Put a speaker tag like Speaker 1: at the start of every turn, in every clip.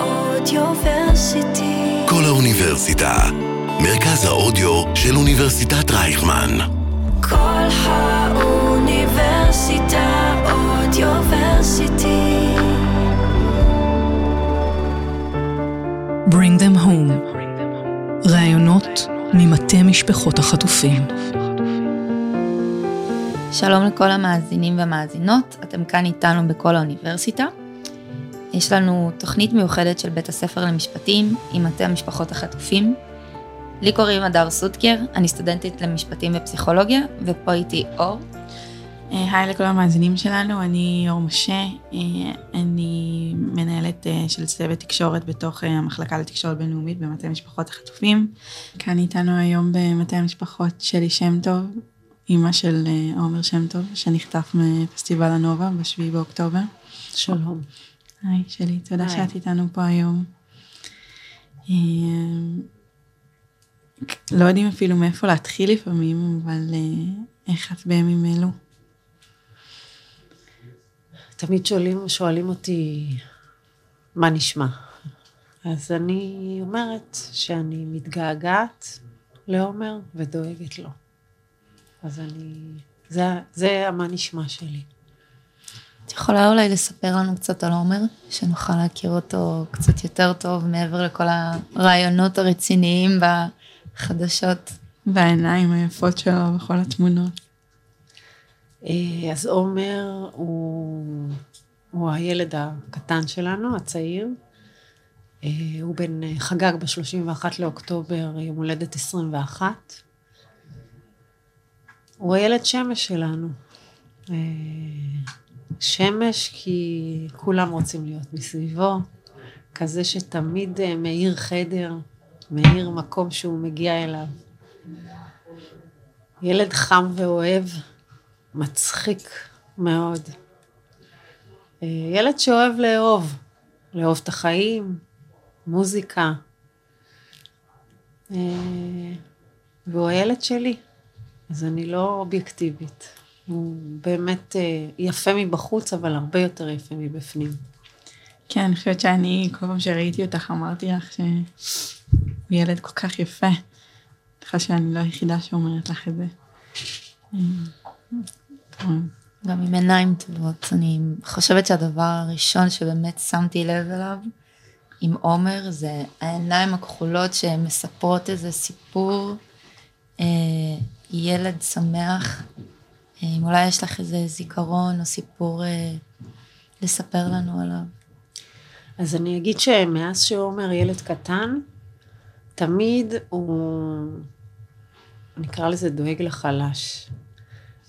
Speaker 1: אודיוורסיטי.
Speaker 2: כל האוניברסיטה, מרכז האודיו של אוניברסיטת רייכמן.
Speaker 1: כל האוניברסיטה אודיוורסיטי.
Speaker 3: Bring them home. ראיונות ממטה משפחות החטופים.
Speaker 4: שלום לכל המאזינים והמאזינות, אתם כאן איתנו בכל האוניברסיטה. יש לנו תוכנית מיוחדת של בית הספר למשפטים עם מטה המשפחות החטופים. לי קוראים הדר סוטקר, אני סטודנטית למשפטים ופסיכולוגיה, ופה איתי אור.
Speaker 5: אה, היי לכל המאזינים שלנו, אני אור משה, אה, אני מנהלת אה, של צוות תקשורת בתוך המחלקה לתקשורת בינלאומית במטה משפחות החטופים. כאן איתנו היום במטה המשפחות שלי שם טוב, אימא של עומר שם טוב, שנחטף מפסטיבל הנובה בשביעי באוקטובר.
Speaker 6: שלום.
Speaker 5: היי שלי, תודה
Speaker 6: היי.
Speaker 5: שאת איתנו פה היום. לא יודעים אפילו מאיפה להתחיל לפעמים, אבל איך את בימים אלו?
Speaker 6: תמיד שואלים, שואלים אותי מה נשמע. אז אני אומרת שאני מתגעגעת לעומר ודואגת לו. אז אני... זה, זה המה נשמע שלי.
Speaker 4: יכולה אולי לספר לנו קצת על עומר, שנוכל להכיר אותו קצת יותר טוב מעבר לכל הרעיונות הרציניים בחדשות.
Speaker 5: והעיניים היפות שלו בכל התמונות.
Speaker 6: אה, אז עומר הוא, הוא הילד הקטן שלנו, הצעיר. אה, הוא בן, חגג ב-31 לאוקטובר, יום הולדת 21. הוא הילד שמש שלנו. שמש כי כולם רוצים להיות מסביבו, כזה שתמיד אה, מאיר חדר, מאיר מקום שהוא מגיע אליו. ילד חם ואוהב, מצחיק מאוד. אה, ילד שאוהב לאהוב, לאהוב את החיים, מוזיקה. אה, והוא הילד שלי, אז אני לא אובייקטיבית. הוא באמת אה, יפה מבחוץ, אבל הרבה יותר יפה מבפנים.
Speaker 5: כן, אני חושבת שאני, כל פעם שראיתי אותך, אמרתי לך שהוא ילד כל כך יפה. ככה שאני לא היחידה שאומרת לך את זה.
Speaker 4: גם עם עיניים טובות. אני חושבת שהדבר הראשון שבאמת שמתי לב אליו עם עומר זה העיניים הכחולות שמספרות איזה סיפור, אה, ילד שמח. אם אולי יש לך איזה זיכרון או סיפור אה, לספר לנו עליו.
Speaker 6: אז אני אגיד שמאז שעומר ילד קטן, תמיד הוא, נקרא לזה דואג לחלש.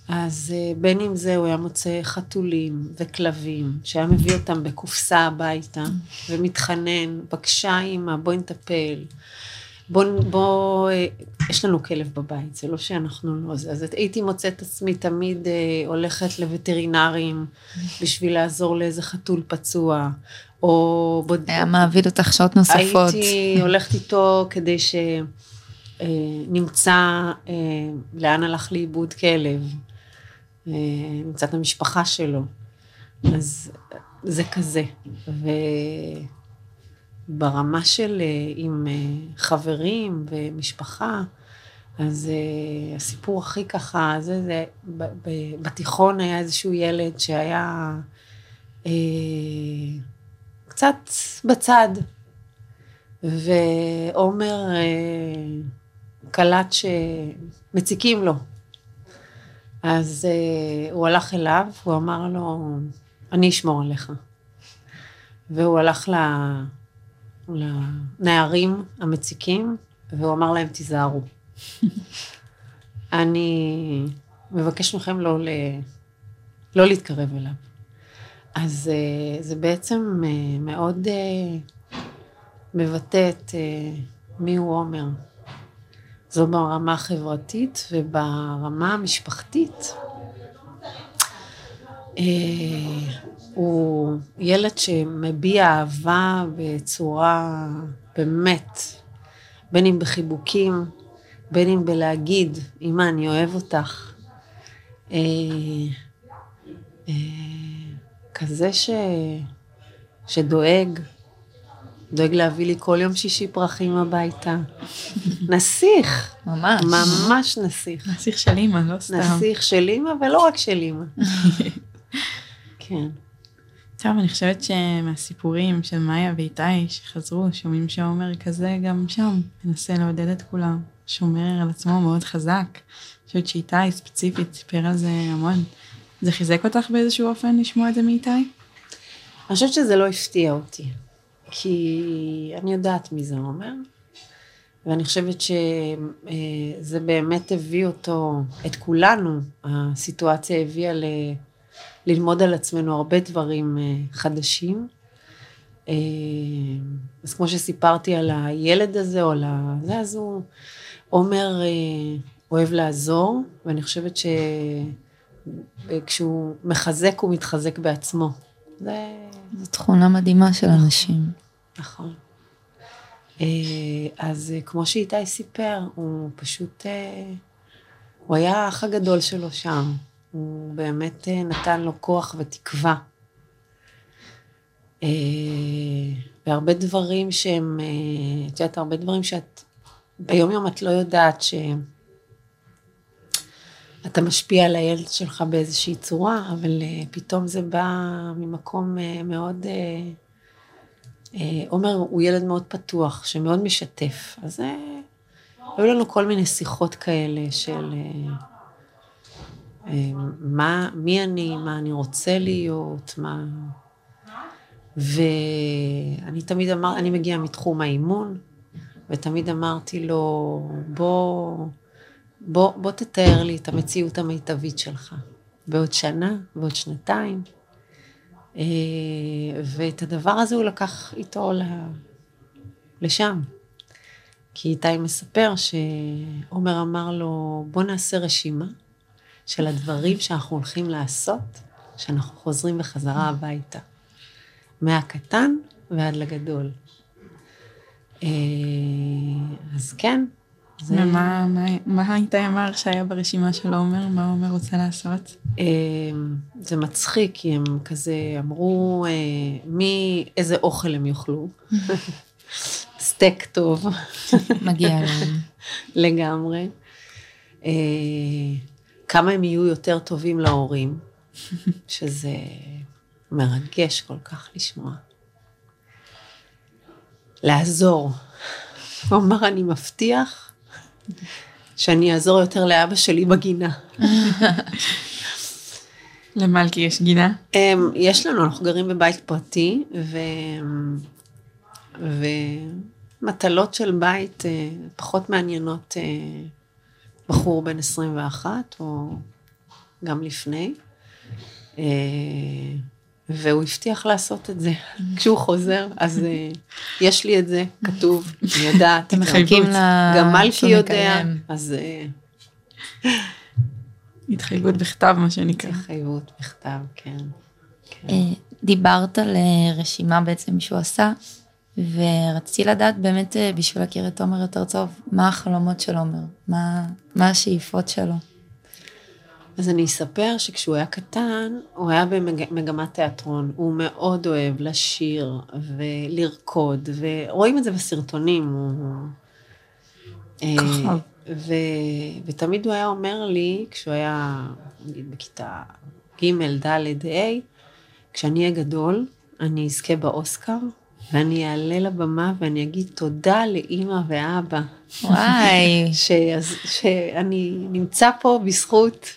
Speaker 6: אז אה, בין אם זה הוא היה מוצא חתולים וכלבים, שהיה מביא אותם בקופסה הביתה, ומתחנן, בבקשה אימא, בואי נטפל. בוא, בוא, אה, יש לנו כלב בבית, זה לא שאנחנו לא זה. אז הייתי מוצאת עצמי תמיד אה, הולכת לווטרינרים בשביל לעזור לאיזה חתול פצוע, או... בוד...
Speaker 4: היה מעביד אותך שעות נוספות.
Speaker 6: הייתי הולכת איתו כדי שנמצא אה, לאן הלך לאיבוד כלב, אה, נמצא את המשפחה שלו. אז זה כזה. וברמה של אה, עם חברים ומשפחה, אז uh, הסיפור הכי ככה, זה, זה, בתיכון היה איזשהו ילד שהיה uh, קצת בצד, ועומר uh, קלט שמציקים לו. אז uh, הוא הלך אליו, הוא אמר לו, אני אשמור עליך. והוא הלך לנערים המציקים, והוא אמר להם, תיזהרו. אני מבקש מכם לא, ל... לא להתקרב אליו. אז uh, זה בעצם uh, מאוד uh, מבטא את מי הוא עומר. זו ברמה החברתית וברמה המשפחתית. הוא ילד שמביע אהבה בצורה באמת, בין אם בחיבוקים, בין אם בלהגיד, אמא, אני אוהב אותך. אה, אה, כזה ש... שדואג, דואג להביא לי כל יום שישי פרחים הביתה. נסיך,
Speaker 4: ממש.
Speaker 6: ממש נסיך.
Speaker 5: נסיך של אימא, לא סתם.
Speaker 6: נסיך של אימא, ולא רק של אימא. כן.
Speaker 5: טוב, אני חושבת שמהסיפורים של מאיה ואיתי שחזרו, שומעים שעומר כזה גם שם, מנסה לעודד את כולם, שומר על עצמו מאוד חזק. אני חושבת שאיתי ספציפית סיפר על זה המון. זה חיזק אותך באיזשהו אופן לשמוע את זה מאיתי?
Speaker 6: אני חושבת שזה לא הפתיע אותי, כי אני יודעת מי זה עומר, ואני חושבת שזה באמת הביא אותו, את כולנו, הסיטואציה הביאה ל... ללמוד על עצמנו הרבה דברים אה, חדשים. אה, אז כמו שסיפרתי על הילד הזה, או על זה, אז הוא, עומר אה, אוהב לעזור, ואני חושבת שכשהוא מחזק, הוא מתחזק בעצמו. זה...
Speaker 4: זו תכונה מדהימה של אנשים.
Speaker 6: נכון. אז כמו שאיתי סיפר, הוא פשוט, הוא היה האח הגדול שלו שם. הוא באמת אה, נתן לו כוח ותקווה. אה, והרבה דברים שהם, אה, את יודעת, הרבה דברים שאת, ביום יום את לא יודעת שאתה משפיע על הילד שלך באיזושהי צורה, אבל פתאום זה בא ממקום מאוד, עומר הוא ילד מאוד פתוח, שמאוד משתף. אז היו לנו כל מיני שיחות כאלה של... מה, מי אני, מה אני רוצה להיות, מה... ואני תמיד אמר, אני מגיעה מתחום האימון, ותמיד אמרתי לו, בוא, בוא, בוא תתאר לי את המציאות המיטבית שלך, בעוד שנה, בעוד שנתיים. אה, ואת הדבר הזה הוא לקח איתו לשם. כי איתי מספר שעומר אמר לו, בוא נעשה רשימה של הדברים שאנחנו הולכים לעשות, שאנחנו חוזרים בחזרה הביתה. מהקטן ועד לגדול. אה, אז כן.
Speaker 5: זה... ומה מה, מה היית אמר שהיה ברשימה של עומר? מה עומר רוצה לעשות? אה,
Speaker 6: זה מצחיק, כי הם כזה אמרו אה, מי, איזה אוכל הם יאכלו. סטייק טוב.
Speaker 4: מגיע להם.
Speaker 6: לגמרי. כמה הם יהיו יותר טובים להורים, שזה מרגש כל כך לשמוע. לעזור. הוא אמר, אני מבטיח שאני אעזור יותר לאבא שלי בגינה.
Speaker 5: למלכי יש גינה?
Speaker 6: אמ, יש לנו, אנחנו גרים בבית פרטי, ו... ומטלות של בית אה, פחות מעניינות אה, בחור בן 21, או גם לפני, אה, והוא הבטיח לעשות את זה. כשהוא חוזר, אז אה, יש לי את זה כתוב, אני יודעת.
Speaker 4: אתם מחכים ל...
Speaker 6: גם מלכי יודע, אז... אה,
Speaker 5: התחייבות בכתב, מה שנקרא.
Speaker 6: התחייבות בכתב, כן. כן.
Speaker 4: דיברת על רשימה בעצם שהוא עשה, ורציתי לדעת באמת אה, בשביל להכיר את עומר יותר טוב, מה החלומות של עומר, מה, מה השאיפות שלו.
Speaker 6: אז אני אספר שכשהוא היה קטן, הוא היה במגמת תיאטרון. הוא מאוד אוהב לשיר ולרקוד, ורואים את זה בסרטונים. הוא... אה. ו... ותמיד הוא היה אומר לי, כשהוא היה, נגיד, בכיתה ג', ד', ה', כשאני אהיה גדול, אני אזכה באוסקר, ואני אעלה לבמה ואני אגיד תודה לאימא ואבא.
Speaker 4: וואי.
Speaker 6: ש, שאני נמצא פה בזכות.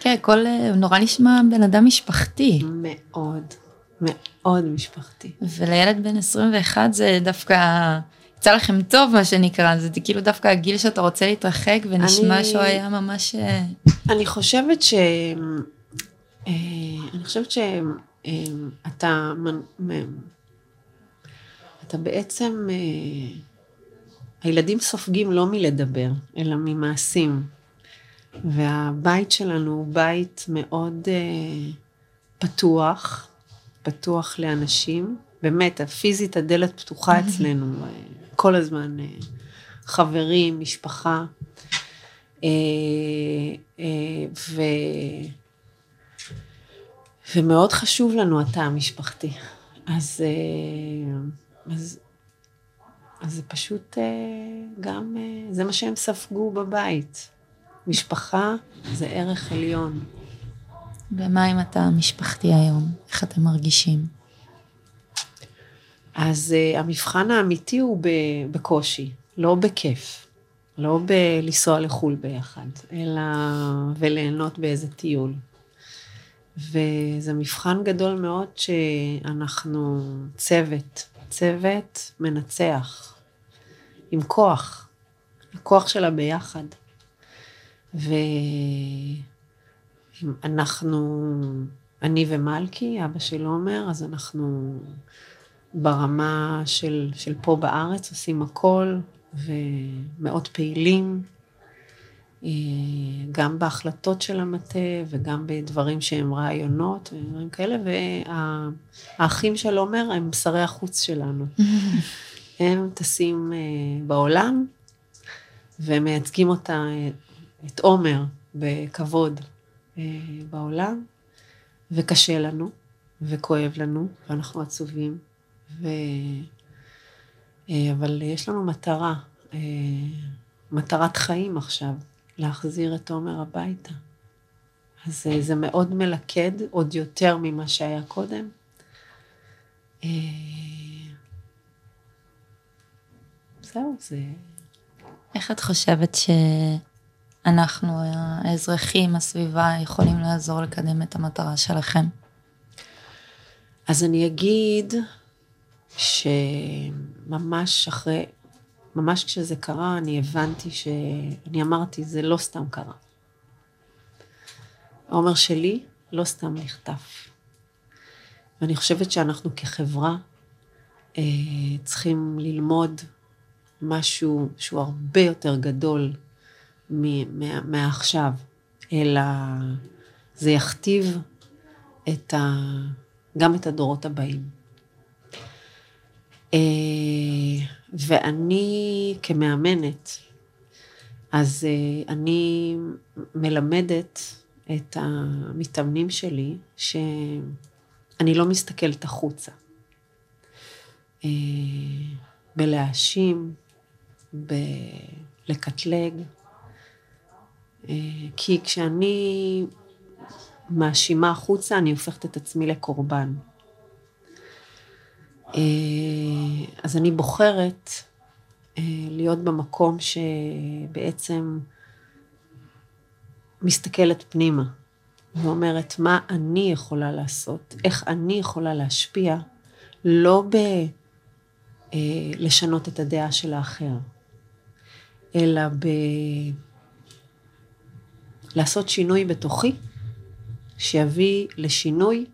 Speaker 4: כן, הכל נורא נשמע בן אדם משפחתי.
Speaker 6: מאוד, מאוד משפחתי.
Speaker 4: ולילד בן 21 זה דווקא, יצא לכם טוב מה שנקרא, זה כאילו דווקא הגיל שאתה רוצה להתרחק ונשמע אני, שהוא היה ממש... אה,
Speaker 6: אני חושבת ש... אה, אני חושבת שאתה... אתה בעצם, אה, הילדים סופגים לא מלדבר, אלא ממעשים. והבית שלנו הוא בית מאוד אה, פתוח, פתוח לאנשים. באמת, הפיזית הדלת פתוחה אצלנו אה, כל הזמן. חברים, משפחה. ו... ומאוד חשוב לנו התא המשפחתי. אז אז אז זה פשוט אה, גם, אה, זה מה שהם ספגו בבית. משפחה זה ערך עליון.
Speaker 4: ומה אם אתה משפחתי היום? איך אתם מרגישים?
Speaker 6: אז uh, המבחן האמיתי הוא ב- בקושי, לא בכיף. לא בלנסוע לחו"ל ביחד, אלא וליהנות באיזה טיול. וזה מבחן גדול מאוד שאנחנו צוות, צוות מנצח, עם כוח, הכוח שלה ביחד. ואנחנו, אני ומלכי, אבא של עומר, אז אנחנו ברמה של, של פה בארץ עושים הכל, ומאוד פעילים, גם בהחלטות של המטה וגם בדברים שהם רעיונות ודברים כאלה, והאחים של עומר הם שרי החוץ שלנו. הם טסים אה, בעולם ומייצגים אותה, את עומר, בכבוד אה, בעולם, וקשה לנו, וכואב לנו, ואנחנו עצובים, ו... אבל יש לנו מטרה, מטרת חיים עכשיו, להחזיר את עומר הביתה. אז זה מאוד מלכד, עוד יותר ממה שהיה קודם. זהו, זה...
Speaker 4: איך את חושבת שאנחנו, האזרחים, הסביבה, יכולים לעזור לקדם את המטרה שלכם?
Speaker 6: אז אני אגיד שממש אחרי, ממש כשזה קרה, אני הבנתי ש... אני אמרתי, זה לא סתם קרה. העומר שלי לא סתם נחטף. ואני חושבת שאנחנו כחברה אה, צריכים ללמוד משהו שהוא הרבה יותר גדול מעכשיו, אלא זה יכתיב את ה, גם את הדורות הבאים. אה, ואני כמאמנת, אז אה, אני מלמדת את המתאמנים שלי שאני לא מסתכלת החוצה. אה, בלהאשים, בלקטלג, כי כשאני מאשימה החוצה, אני הופכת את עצמי לקורבן. אה, אז אני בוחרת אה, להיות במקום שבעצם מסתכלת פנימה ואומרת מה אני יכולה לעשות, איך אני יכולה להשפיע, לא בלשנות אה, את הדעה של האחר, אלא ב... לעשות שינוי בתוכי שיביא לשינוי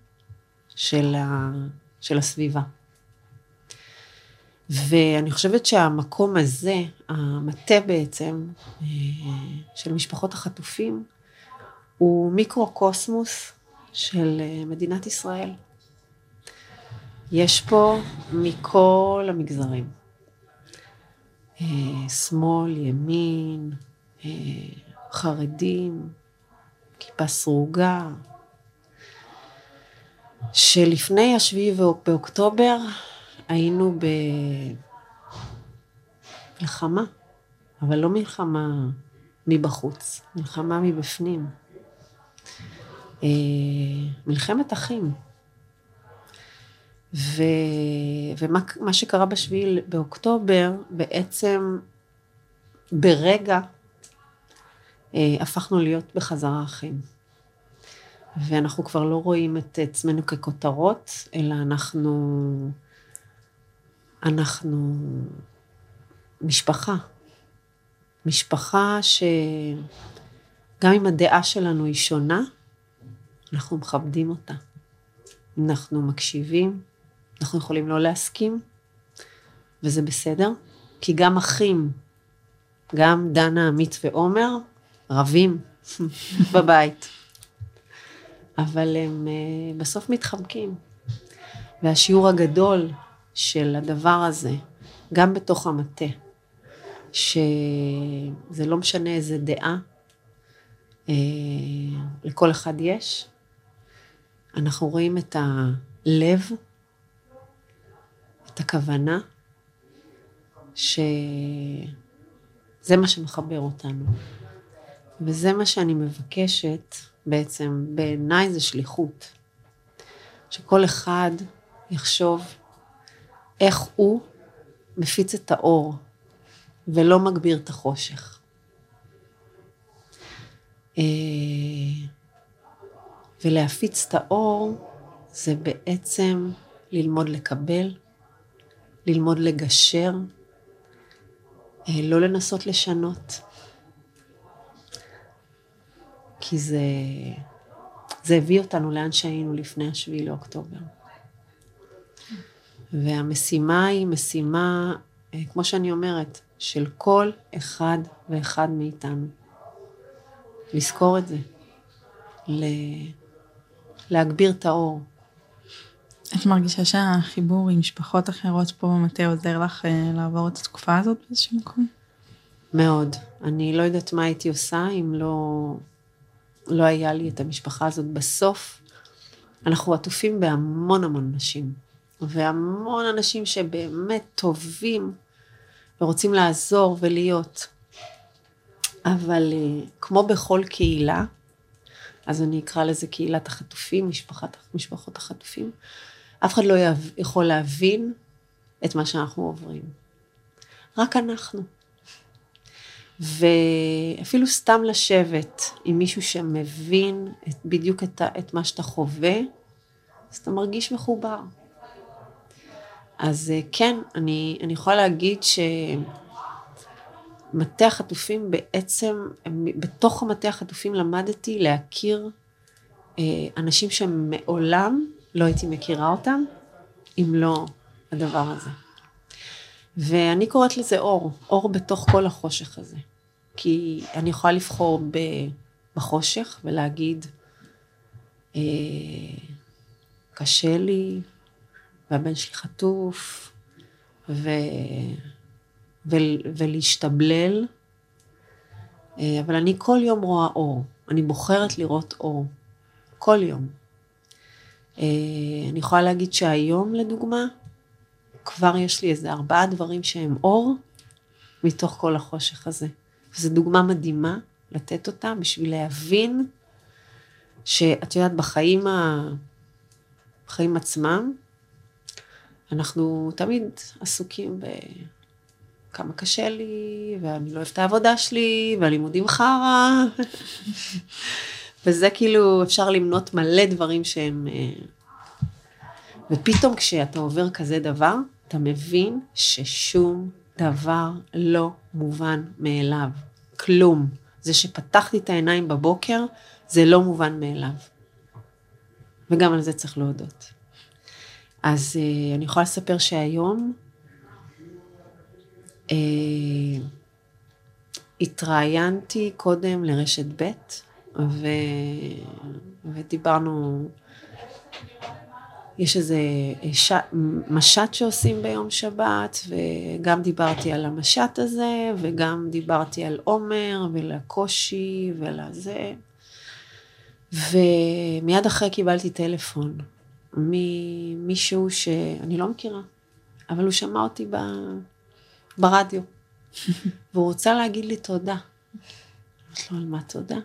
Speaker 6: של, ה... של הסביבה. ואני חושבת שהמקום הזה, המטה בעצם, אה, של משפחות החטופים, הוא מיקרו-קוסמוס של אה, מדינת ישראל. יש פה מכל המגזרים. אה, שמאל, ימין, חרדים, כיפה סרוגה, שלפני השביעי באוקטובר היינו במלחמה, אבל לא מלחמה מבחוץ, מלחמה מבפנים. אה, מלחמת אחים. ו... ומה שקרה בשביל באוקטובר, בעצם ברגע אה, הפכנו להיות בחזרה אחים. ואנחנו כבר לא רואים את עצמנו ככותרות, אלא אנחנו אנחנו משפחה. משפחה שגם אם הדעה שלנו היא שונה, אנחנו מכבדים אותה. אנחנו מקשיבים, אנחנו יכולים לא להסכים, וזה בסדר, כי גם אחים, גם דנה, עמית ועומר, רבים בבית. אבל הם אה, בסוף מתחבקים. והשיעור הגדול של הדבר הזה, גם בתוך המטה, שזה לא משנה איזה דעה, אה, לכל אחד יש. אנחנו רואים את הלב, את הכוונה, שזה מה שמחבר אותנו. וזה מה שאני מבקשת בעצם, בעיניי זה שליחות. שכל אחד יחשוב איך הוא מפיץ את האור ולא מגביר את החושך. אה, ולהפיץ את האור זה בעצם ללמוד לקבל, ללמוד לגשר, אה, לא לנסות לשנות. כי זה, זה הביא אותנו לאן שהיינו לפני השביעי לאוקטובר. והמשימה היא משימה, אה, כמו שאני אומרת, של כל אחד ואחד מאיתנו. לזכור את זה. להגביר את האור.
Speaker 5: את מרגישה שהחיבור עם משפחות אחרות פה במטה עוזר לך אה, לעבור את התקופה הזאת באיזשהו מקום?
Speaker 6: מאוד. אני לא יודעת מה הייתי עושה אם לא, לא היה לי את המשפחה הזאת. בסוף, אנחנו עטופים בהמון המון נשים, והמון אנשים שבאמת טובים ורוצים לעזור ולהיות. אבל אה, כמו בכל קהילה, אז אני אקרא לזה קהילת החטופים, משפחת, משפחות החטופים, אף אחד לא יכול להבין את מה שאנחנו עוברים. רק אנחנו. ואפילו סתם לשבת עם מישהו שמבין את, בדיוק את, את מה שאתה חווה, אז אתה מרגיש מחובר. אז אה, כן, אני, אני יכולה להגיד שמטה החטופים בעצם, בתוך המטה החטופים למדתי להכיר אה, אנשים שמעולם לא הייתי מכירה אותם, אם לא הדבר הזה. ואני קוראת לזה אור, אור בתוך כל החושך הזה. כי אני יכולה לבחור בחושך ולהגיד, אה, קשה לי, והבן שלי חטוף, ו... ו... ולהשתבלל, אה, אבל אני כל יום רואה אור, אני בוחרת לראות אור, כל יום. אה, אני יכולה להגיד שהיום, לדוגמה, כבר יש לי איזה ארבעה דברים שהם אור, מתוך כל החושך הזה. וזו דוגמה מדהימה לתת אותה בשביל להבין שאת יודעת, בחיים, ה... בחיים עצמם, אנחנו תמיד עסוקים בכמה קשה לי, ואני לא אוהב את העבודה שלי, והלימודים חרא. וזה כאילו, אפשר למנות מלא דברים שהם... אה, ופתאום כשאתה עובר כזה דבר, אתה מבין ששום דבר לא מובן מאליו. כלום. זה שפתחתי את העיניים בבוקר, זה לא מובן מאליו. וגם על זה צריך להודות. אז uh, אני יכולה לספר שהיום uh, התראיינתי קודם לרשת ב', ו... ודיברנו, יש איזה ש... משט שעושים ביום שבת, וגם דיברתי על המשט הזה, וגם דיברתי על עומר, ולקושי, ולזה. ומיד אחרי קיבלתי טלפון ממישהו שאני לא מכירה, אבל הוא שמע אותי ב... ברדיו, והוא רוצה להגיד לי תודה. אמרתי לו, על מה תודה?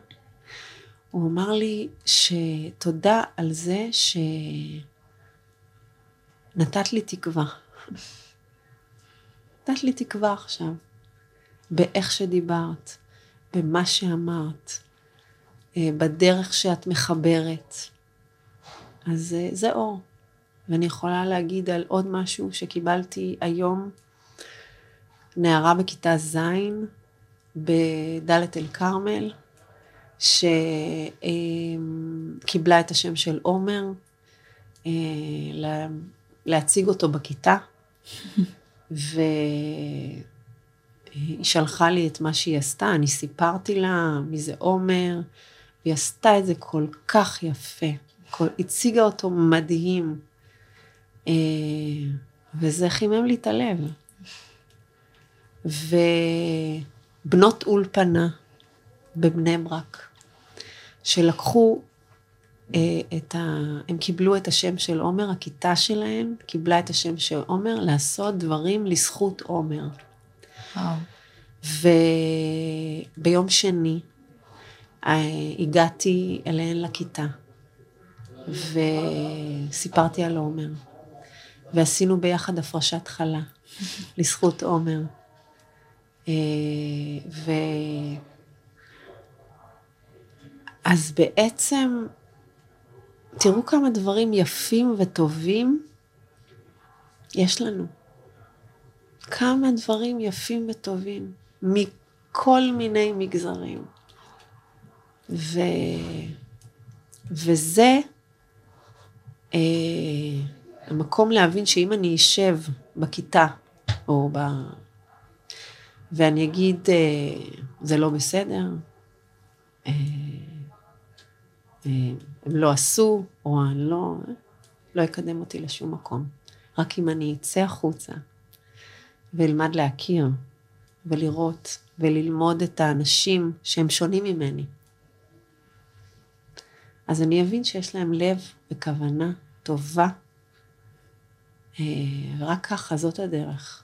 Speaker 6: הוא אמר לי שתודה על זה שנתת לי תקווה. נתת לי תקווה עכשיו, באיך שדיברת, במה שאמרת, אה, בדרך שאת מחברת. אז אה, זה אור. ואני יכולה להגיד על עוד משהו שקיבלתי היום, נערה בכיתה ז' בדלית אל כרמל, שקיבלה את השם של עומר, אה, להציג אותו בכיתה, והיא שלחה לי את מה שהיא עשתה, אני סיפרתי לה מי זה עומר, והיא עשתה את זה כל כך יפה, הציגה אותו מדהים, אה, וזה חימם לי את הלב. ובנות אולפנה בבני ברק, שלקחו אה, את ה... הם קיבלו את השם של עומר, הכיתה שלהם קיבלה את השם של עומר, לעשות דברים לזכות עומר.
Speaker 4: וואו.
Speaker 6: וביום שני אה, הגעתי אליהן לכיתה, וסיפרתי על עומר, ועשינו ביחד הפרשת חלה, לזכות עומר. אה, ו... אז בעצם, תראו כמה דברים יפים וטובים יש לנו. כמה דברים יפים וטובים, מכל מיני מגזרים. ו... וזה אה, המקום להבין שאם אני אשב בכיתה, או ב... ואני אגיד, אה, זה לא בסדר, אה, אה, הם לא עשו, או אני לא, לא יקדם אותי לשום מקום. רק אם אני אצא החוצה ואלמד להכיר ולראות וללמוד את האנשים שהם שונים ממני. אז אני אבין שיש להם לב וכוונה טובה, אה, ורק ככה, זאת הדרך.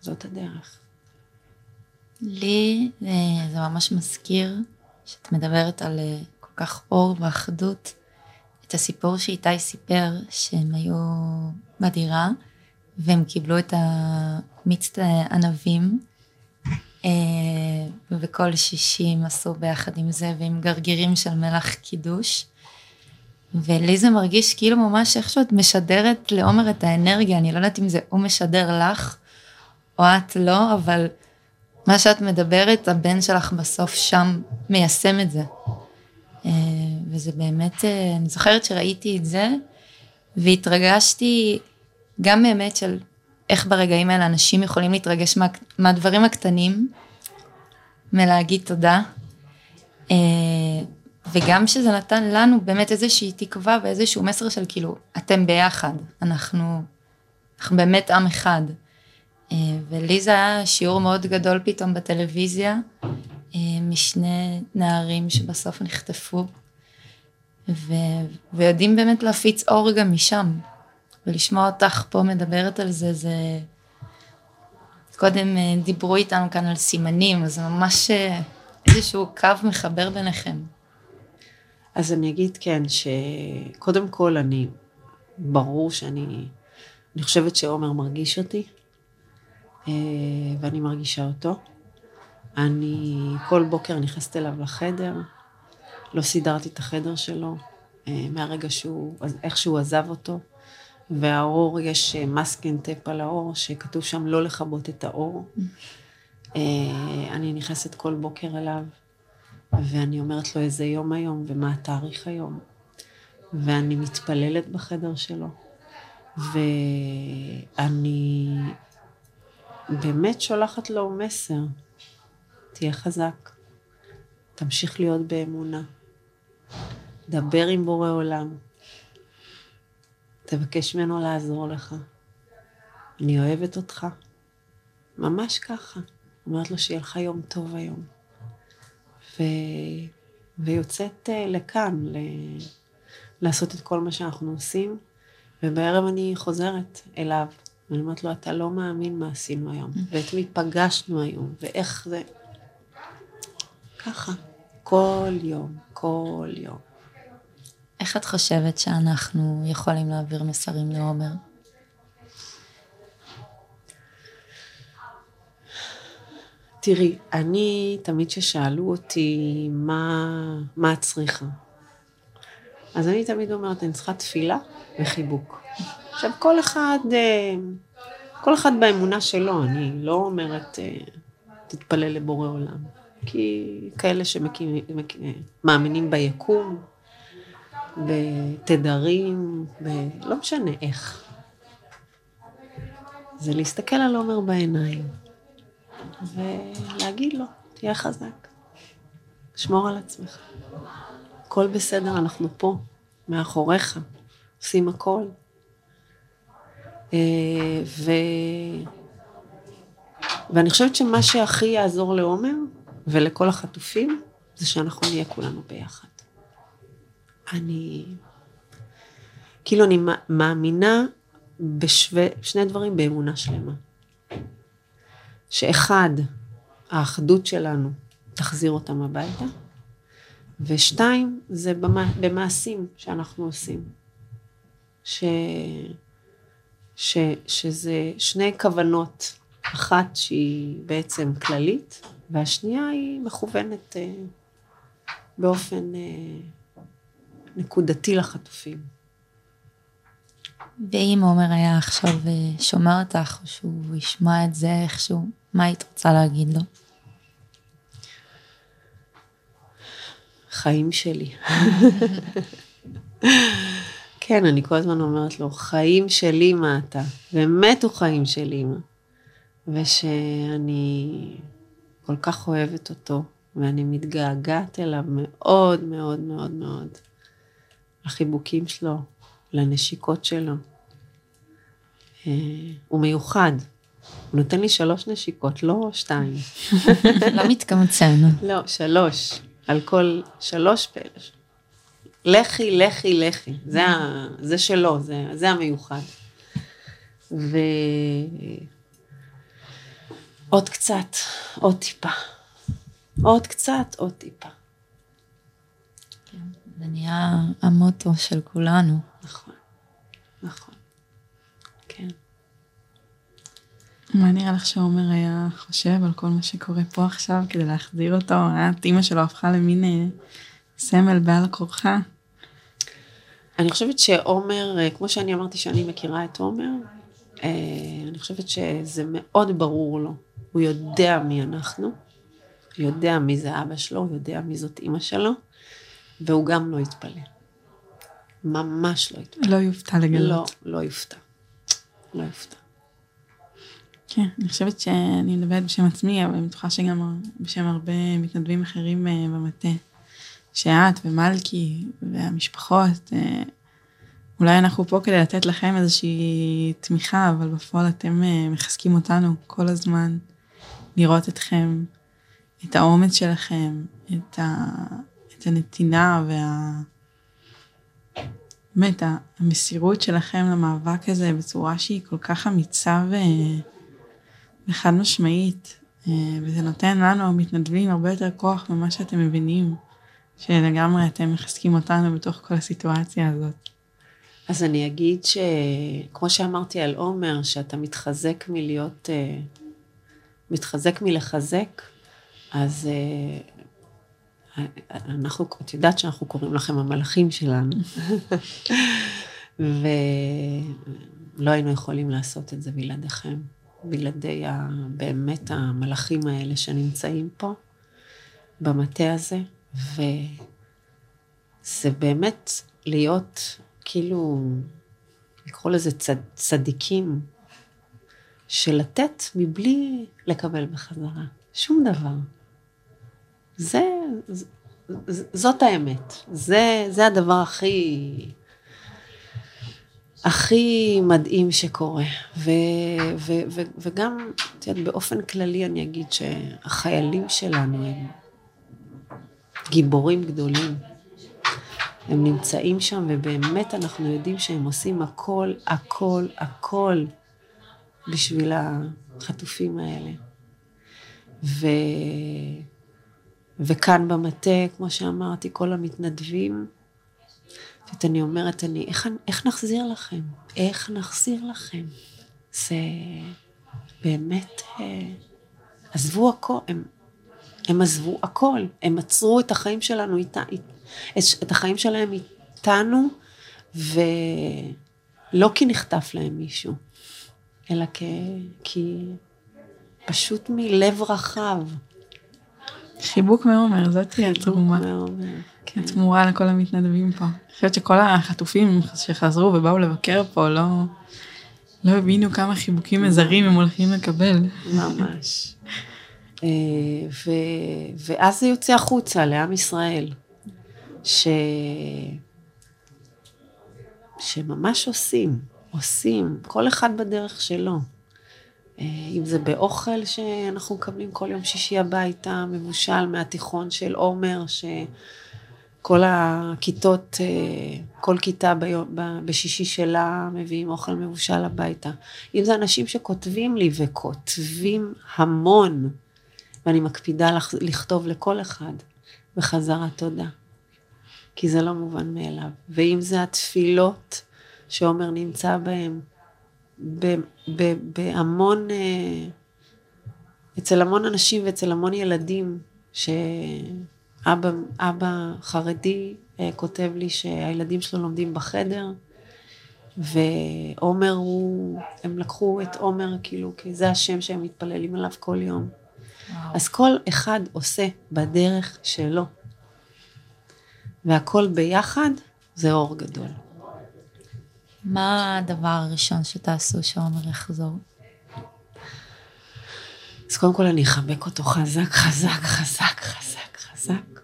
Speaker 6: זאת הדרך.
Speaker 4: לי אה, זה ממש מזכיר שאת מדברת על אה, כל כך אור ואחדות, את הסיפור שאיתי סיפר שהם היו בדירה והם קיבלו את המיץ ענבים וכל שישי הם עשו ביחד עם זה ועם גרגירים של מלח קידוש. ולי זה מרגיש כאילו ממש איכשהו את משדרת לעומר את האנרגיה, אני לא יודעת אם זה הוא משדר לך או את לא, אבל מה שאת מדברת, הבן שלך בסוף שם מיישם את זה. אה, וזה באמת, אה, אני זוכרת שראיתי את זה, והתרגשתי גם באמת של איך ברגעים האלה אנשים יכולים להתרגש מה, מהדברים הקטנים, מלהגיד תודה. וגם שזה נתן לנו באמת איזושהי תקווה ואיזשהו מסר של כאילו, אתם ביחד, אנחנו, אנחנו באמת עם אחד. אה, ולי זה היה שיעור מאוד גדול פתאום בטלוויזיה, אה, משני נערים שבסוף נחטפו, ו, ויודעים באמת להפיץ אור גם משם, ולשמוע אותך פה מדברת על זה, זה... קודם אה, דיברו איתנו כאן על סימנים, אז ממש איזשהו קו מחבר ביניכם.
Speaker 6: אז אני אגיד כן, שקודם כל אני, ברור שאני, אני חושבת שעומר מרגיש אותי, אה, ואני מרגישה אותו. אני כל בוקר נכנסת אליו לחדר, לא סידרתי את החדר שלו, אה, מהרגע שהוא, איך שהוא עזב אותו, והאור, יש מסקן טאפ על האור, שכתוב שם לא לכבות את האור. אה, אני נכנסת כל בוקר אליו, ואני אומרת לו איזה יום היום ומה התאריך היום. ואני מתפללת בחדר שלו. ואני באמת שולחת לו מסר, תהיה חזק, תמשיך להיות באמונה, דבר עם בורא עולם, תבקש ממנו לעזור לך. אני אוהבת אותך. ממש ככה. אומרת לו שיהיה לך יום טוב היום. ו... ויוצאת אה, לכאן, ל... לעשות את כל מה שאנחנו עושים, ובערב אני חוזרת אליו, ואני אומרת לו, אתה לא מאמין מה עשינו היום, mm. ואת מי פגשנו היום, ואיך זה... ככה, כל יום, כל יום.
Speaker 4: איך את חושבת שאנחנו יכולים להעביר מסרים לעומר?
Speaker 6: תראי, אני, תמיד כששאלו אותי מה, מה את צריכה, אז אני תמיד אומרת, אני צריכה תפילה וחיבוק. עכשיו, כל אחד, אה, כל אחד באמונה שלו, אני לא אומרת, אה, תתפלל לבורא עולם. כי כאלה שמאמינים ביקום, בתדרים, ב... לא משנה איך. זה להסתכל על עומר בעיניים. ולהגיד לו, תהיה חזק, שמור על עצמך. הכל בסדר, אנחנו פה, מאחוריך, עושים הכל. אה, ו... ואני חושבת שמה שהכי יעזור לעומר ולכל החטופים, זה שאנחנו נהיה כולנו ביחד. אני, כאילו אני מאמינה בשני דברים באמונה שלמה. שאחד, האחדות שלנו תחזיר אותם הביתה, ושתיים, זה במע... במעשים שאנחנו עושים. ש... ש... שזה שני כוונות, אחת שהיא בעצם כללית, והשנייה היא מכוונת אה, באופן אה, נקודתי לחטופים.
Speaker 4: ואם עומר היה עכשיו אה, שומע אותך, או שהוא ישמע את זה איכשהו, מה היית רוצה להגיד לו?
Speaker 6: חיים שלי. כן, אני כל הזמן אומרת לו, חיים שלי מה אתה, באמת הוא חיים של אימא. ושאני כל כך אוהבת אותו, ואני מתגעגעת אליו מאוד מאוד מאוד מאוד. לחיבוקים שלו, לנשיקות שלו. הוא מיוחד. הוא נותן לי שלוש נשיקות, לא שתיים.
Speaker 4: לא מתקמצן.
Speaker 6: לא, שלוש. על כל שלוש פלש. לכי, לכי, לכי. זה, ה, זה שלו, זה, זה המיוחד. ועוד קצת, עוד טיפה. עוד קצת, עוד טיפה.
Speaker 4: זה נהיה המוטו של כולנו.
Speaker 6: נכון, נכון. כן.
Speaker 5: מה נראה לך שעומר היה חושב על כל מה שקורה פה עכשיו כדי להחזיר אותו? את אימא שלו הפכה למין אה, סמל בעל הכורחה.
Speaker 6: אני חושבת שעומר, אה, כמו שאני אמרתי שאני מכירה את עומר, אה, אני חושבת שזה מאוד ברור לו. הוא יודע מי אנחנו, הוא יודע מי זה אבא שלו, הוא יודע מי זאת אימא שלו, והוא גם לא יתפלא. ממש לא יתפלא.
Speaker 5: לא יופתע לגלות.
Speaker 6: לא, לא יופתע. לא יופתע.
Speaker 5: כן, אני חושבת שאני מדברת בשם עצמי, אבל אני בטוחה שגם בשם הרבה מתנדבים אחרים אה, במטה. שאת ומלכי והמשפחות, אה, אולי אנחנו פה כדי לתת לכם איזושהי תמיכה, אבל בפועל אתם אה, מחזקים אותנו כל הזמן, לראות אתכם, את האומץ שלכם, את, ה, את הנתינה וה... באמת, המסירות שלכם למאבק הזה בצורה שהיא כל כך אמיצה ו... וחד משמעית, אה, וזה נותן לנו המתנדבים הרבה יותר כוח ממה שאתם מבינים, שלגמרי אתם מחזקים אותנו בתוך כל הסיטואציה הזאת.
Speaker 6: אז אני אגיד שכמו שאמרתי על עומר, שאתה מתחזק מלהיות, אה, מתחזק מלחזק, אז אה, אנחנו, את יודעת שאנחנו קוראים לכם המלאכים שלנו. ולא היינו יכולים לעשות את זה בלעדיכם. בלעדי ה, באמת המלאכים האלה שנמצאים פה, במטה הזה, וזה באמת להיות כאילו, לקרוא לזה צד, צדיקים, של לתת מבלי לקבל בחזרה, שום דבר. זה, זאת האמת, זה, זה הדבר הכי, הכי מדהים שקורה. ו, ו, ו, וגם, את יודעת, באופן כללי אני אגיד שהחיילים שלנו הם גיבורים גדולים. הם נמצאים שם, ובאמת אנחנו יודעים שהם עושים הכל, הכל, הכל בשביל החטופים האלה. ו... וכאן במטה, כמו שאמרתי, כל המתנדבים, זאת אני אומרת, אני, איך, איך נחזיר לכם? איך נחזיר לכם? זה באמת, אה, עזבו הכל, הם, הם עזבו הכל, הם עצרו את החיים שלנו איתה, את החיים שלהם איתנו, ולא כי נחטף להם מישהו, אלא כי, כי פשוט מלב רחב.
Speaker 5: חיבוק מעומר, זאת תהיה התרומה.
Speaker 6: כן.
Speaker 5: התמורה לכל המתנדבים פה. אני חושבת שכל החטופים שחזרו ובאו לבקר פה לא, לא הבינו כמה חיבוקים מזרים הם הולכים לקבל.
Speaker 6: ממש. אה, ו, ואז זה יוצא החוצה לעם ישראל, ש, שממש עושים, עושים, כל אחד בדרך שלו. אה, אם זה באוכל שאנחנו מקבלים כל יום שישי הביתה, מבושל מהתיכון של עומר, ש... כל הכיתות, אה, כל כיתה בשישי שלה מביאים אוכל מבושל הביתה. אם זה אנשים שכותבים לי וכותבים המון, ואני מקפידה לכתוב לכל אחד בחזרה תודה. כי זה לא מובן מאליו. ואם זה התפילות שעומר נמצא בהן, בהמון, אה, אצל המון אנשים ואצל המון ילדים, שאבא אבא חרדי אה, כותב לי שהילדים שלו לומדים בחדר, ועומר הוא, הם לקחו את עומר כאילו, כי זה השם שהם מתפללים עליו כל יום. אז כל אחד עושה בדרך שלו. והכל ביחד זה אור גדול.
Speaker 4: מה הדבר הראשון שתעשו שעומר יחזור?
Speaker 6: אז קודם כל אני אחבק אותו חזק, חזק, חזק, חזק, חזק.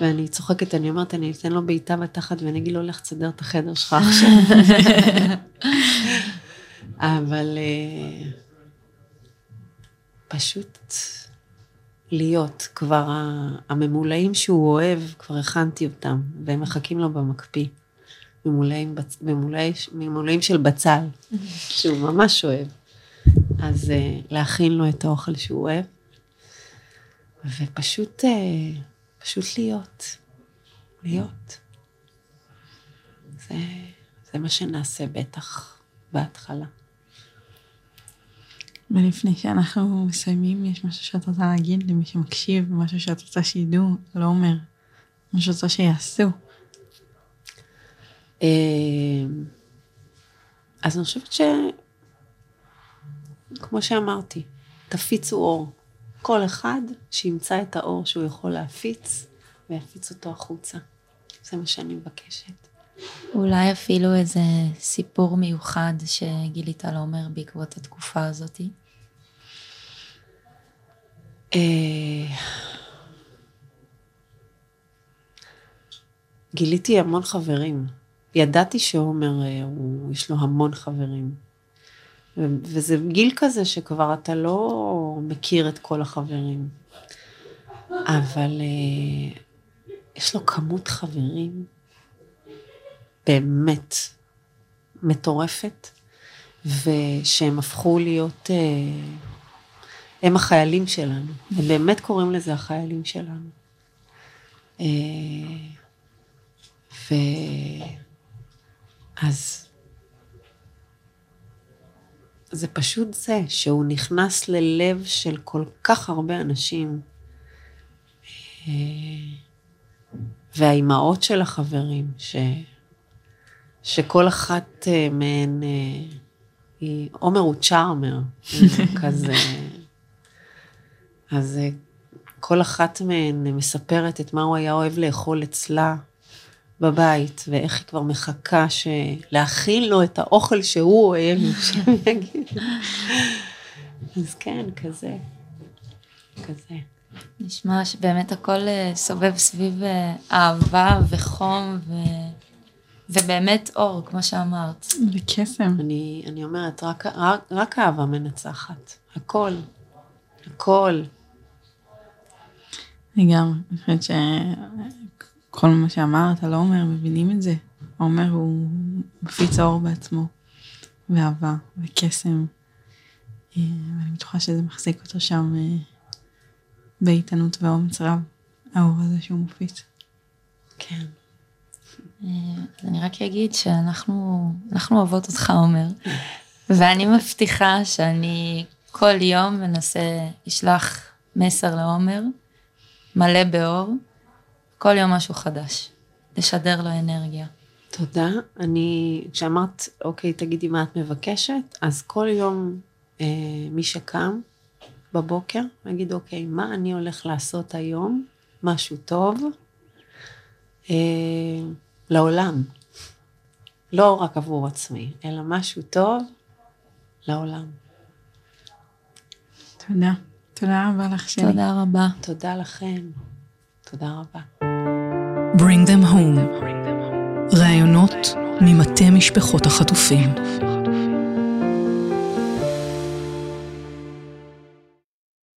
Speaker 6: ואני צוחקת, אני אומרת, אני אתן לו בעיטה בתחת ואני אגיד לו, לך תסדר את החדר שלך עכשיו. אבל אה, פשוט להיות, כבר הממולאים שהוא אוהב, כבר הכנתי אותם, והם מחכים לו במקפיא. ממולאים. ממולאים, ממולאים של בצל, שהוא ממש אוהב. אז uh, להכין לו את האוכל שהוא אוהב, ופשוט, uh, פשוט להיות. להיות. זה, זה מה שנעשה בטח בהתחלה.
Speaker 5: ולפני שאנחנו מסיימים, יש משהו שאת רוצה להגיד למי שמקשיב, משהו שאת רוצה שידעו, לא אומר, משהו שאת רוצה שיעשו.
Speaker 6: אה, אז אני חושבת ש... כמו שאמרתי, תפיצו אור. כל אחד שימצא את האור שהוא יכול להפיץ, ויפיץ אותו החוצה. זה מה שאני מבקשת.
Speaker 4: אולי אפילו איזה סיפור מיוחד שגילית על עומר בעקבות התקופה הזאת.
Speaker 6: אה, גיליתי המון חברים. ידעתי שעומר, אה, הוא, יש לו המון חברים. ו- וזה גיל כזה שכבר אתה לא מכיר את כל החברים. אבל אה, יש לו כמות חברים באמת מטורפת, ושהם הפכו להיות, אה, הם החיילים שלנו. הם באמת קוראים לזה החיילים שלנו. אה, ואז זה פשוט זה, שהוא נכנס ללב של כל כך הרבה אנשים, אה, והאימהות של החברים, ש... שכל אחת אה, מהן, אה, היא, עומר הוא צ'ארמר, כזה, אז כל אחת מהן מספרת את מה הוא היה אוהב לאכול אצלה בבית, ואיך היא כבר מחכה ש... להכין לו את האוכל שהוא אוהב, שאני אגיד. אז כן, כזה, כזה.
Speaker 4: נשמע שבאמת הכל אה, סובב סביב אה, אהבה וחום ו... ובאמת אור, כמו שאמרת.
Speaker 5: זה קסם.
Speaker 6: אני, אני אומרת, רק, רק, רק אהבה מנצחת. הכל, הכל.
Speaker 5: לגמרי. אני חושבת שכל מה שאמרת על עומר, מבינים את זה. עומר הוא מפיץ האור בעצמו, ואהבה, וקסם. אה, ואני בטוחה שזה מחזיק אותו שם אה, באיתנות ואומץ רב, האור הזה שהוא מפיץ.
Speaker 6: כן.
Speaker 4: אה, אז אני רק אגיד שאנחנו אנחנו אוהבות אותך, עומר, ואני מבטיחה שאני כל יום מנסה לשלוח מסר לעומר, מלא באור, כל יום משהו חדש, לשדר לו אנרגיה.
Speaker 6: תודה. אני, כשאמרת, אוקיי, תגידי מה את מבקשת, אז כל יום אה, מי שקם בבוקר, יגיד, אוקיי, מה אני הולך לעשות היום? משהו טוב אה, לעולם. לא רק עבור עצמי, אלא משהו טוב לעולם.
Speaker 5: תודה. תודה רבה לך שלי.
Speaker 4: תודה רבה.
Speaker 6: תודה לכם. תודה רבה.
Speaker 3: Bring them home. ראיונות ממטה משפחות החטופים.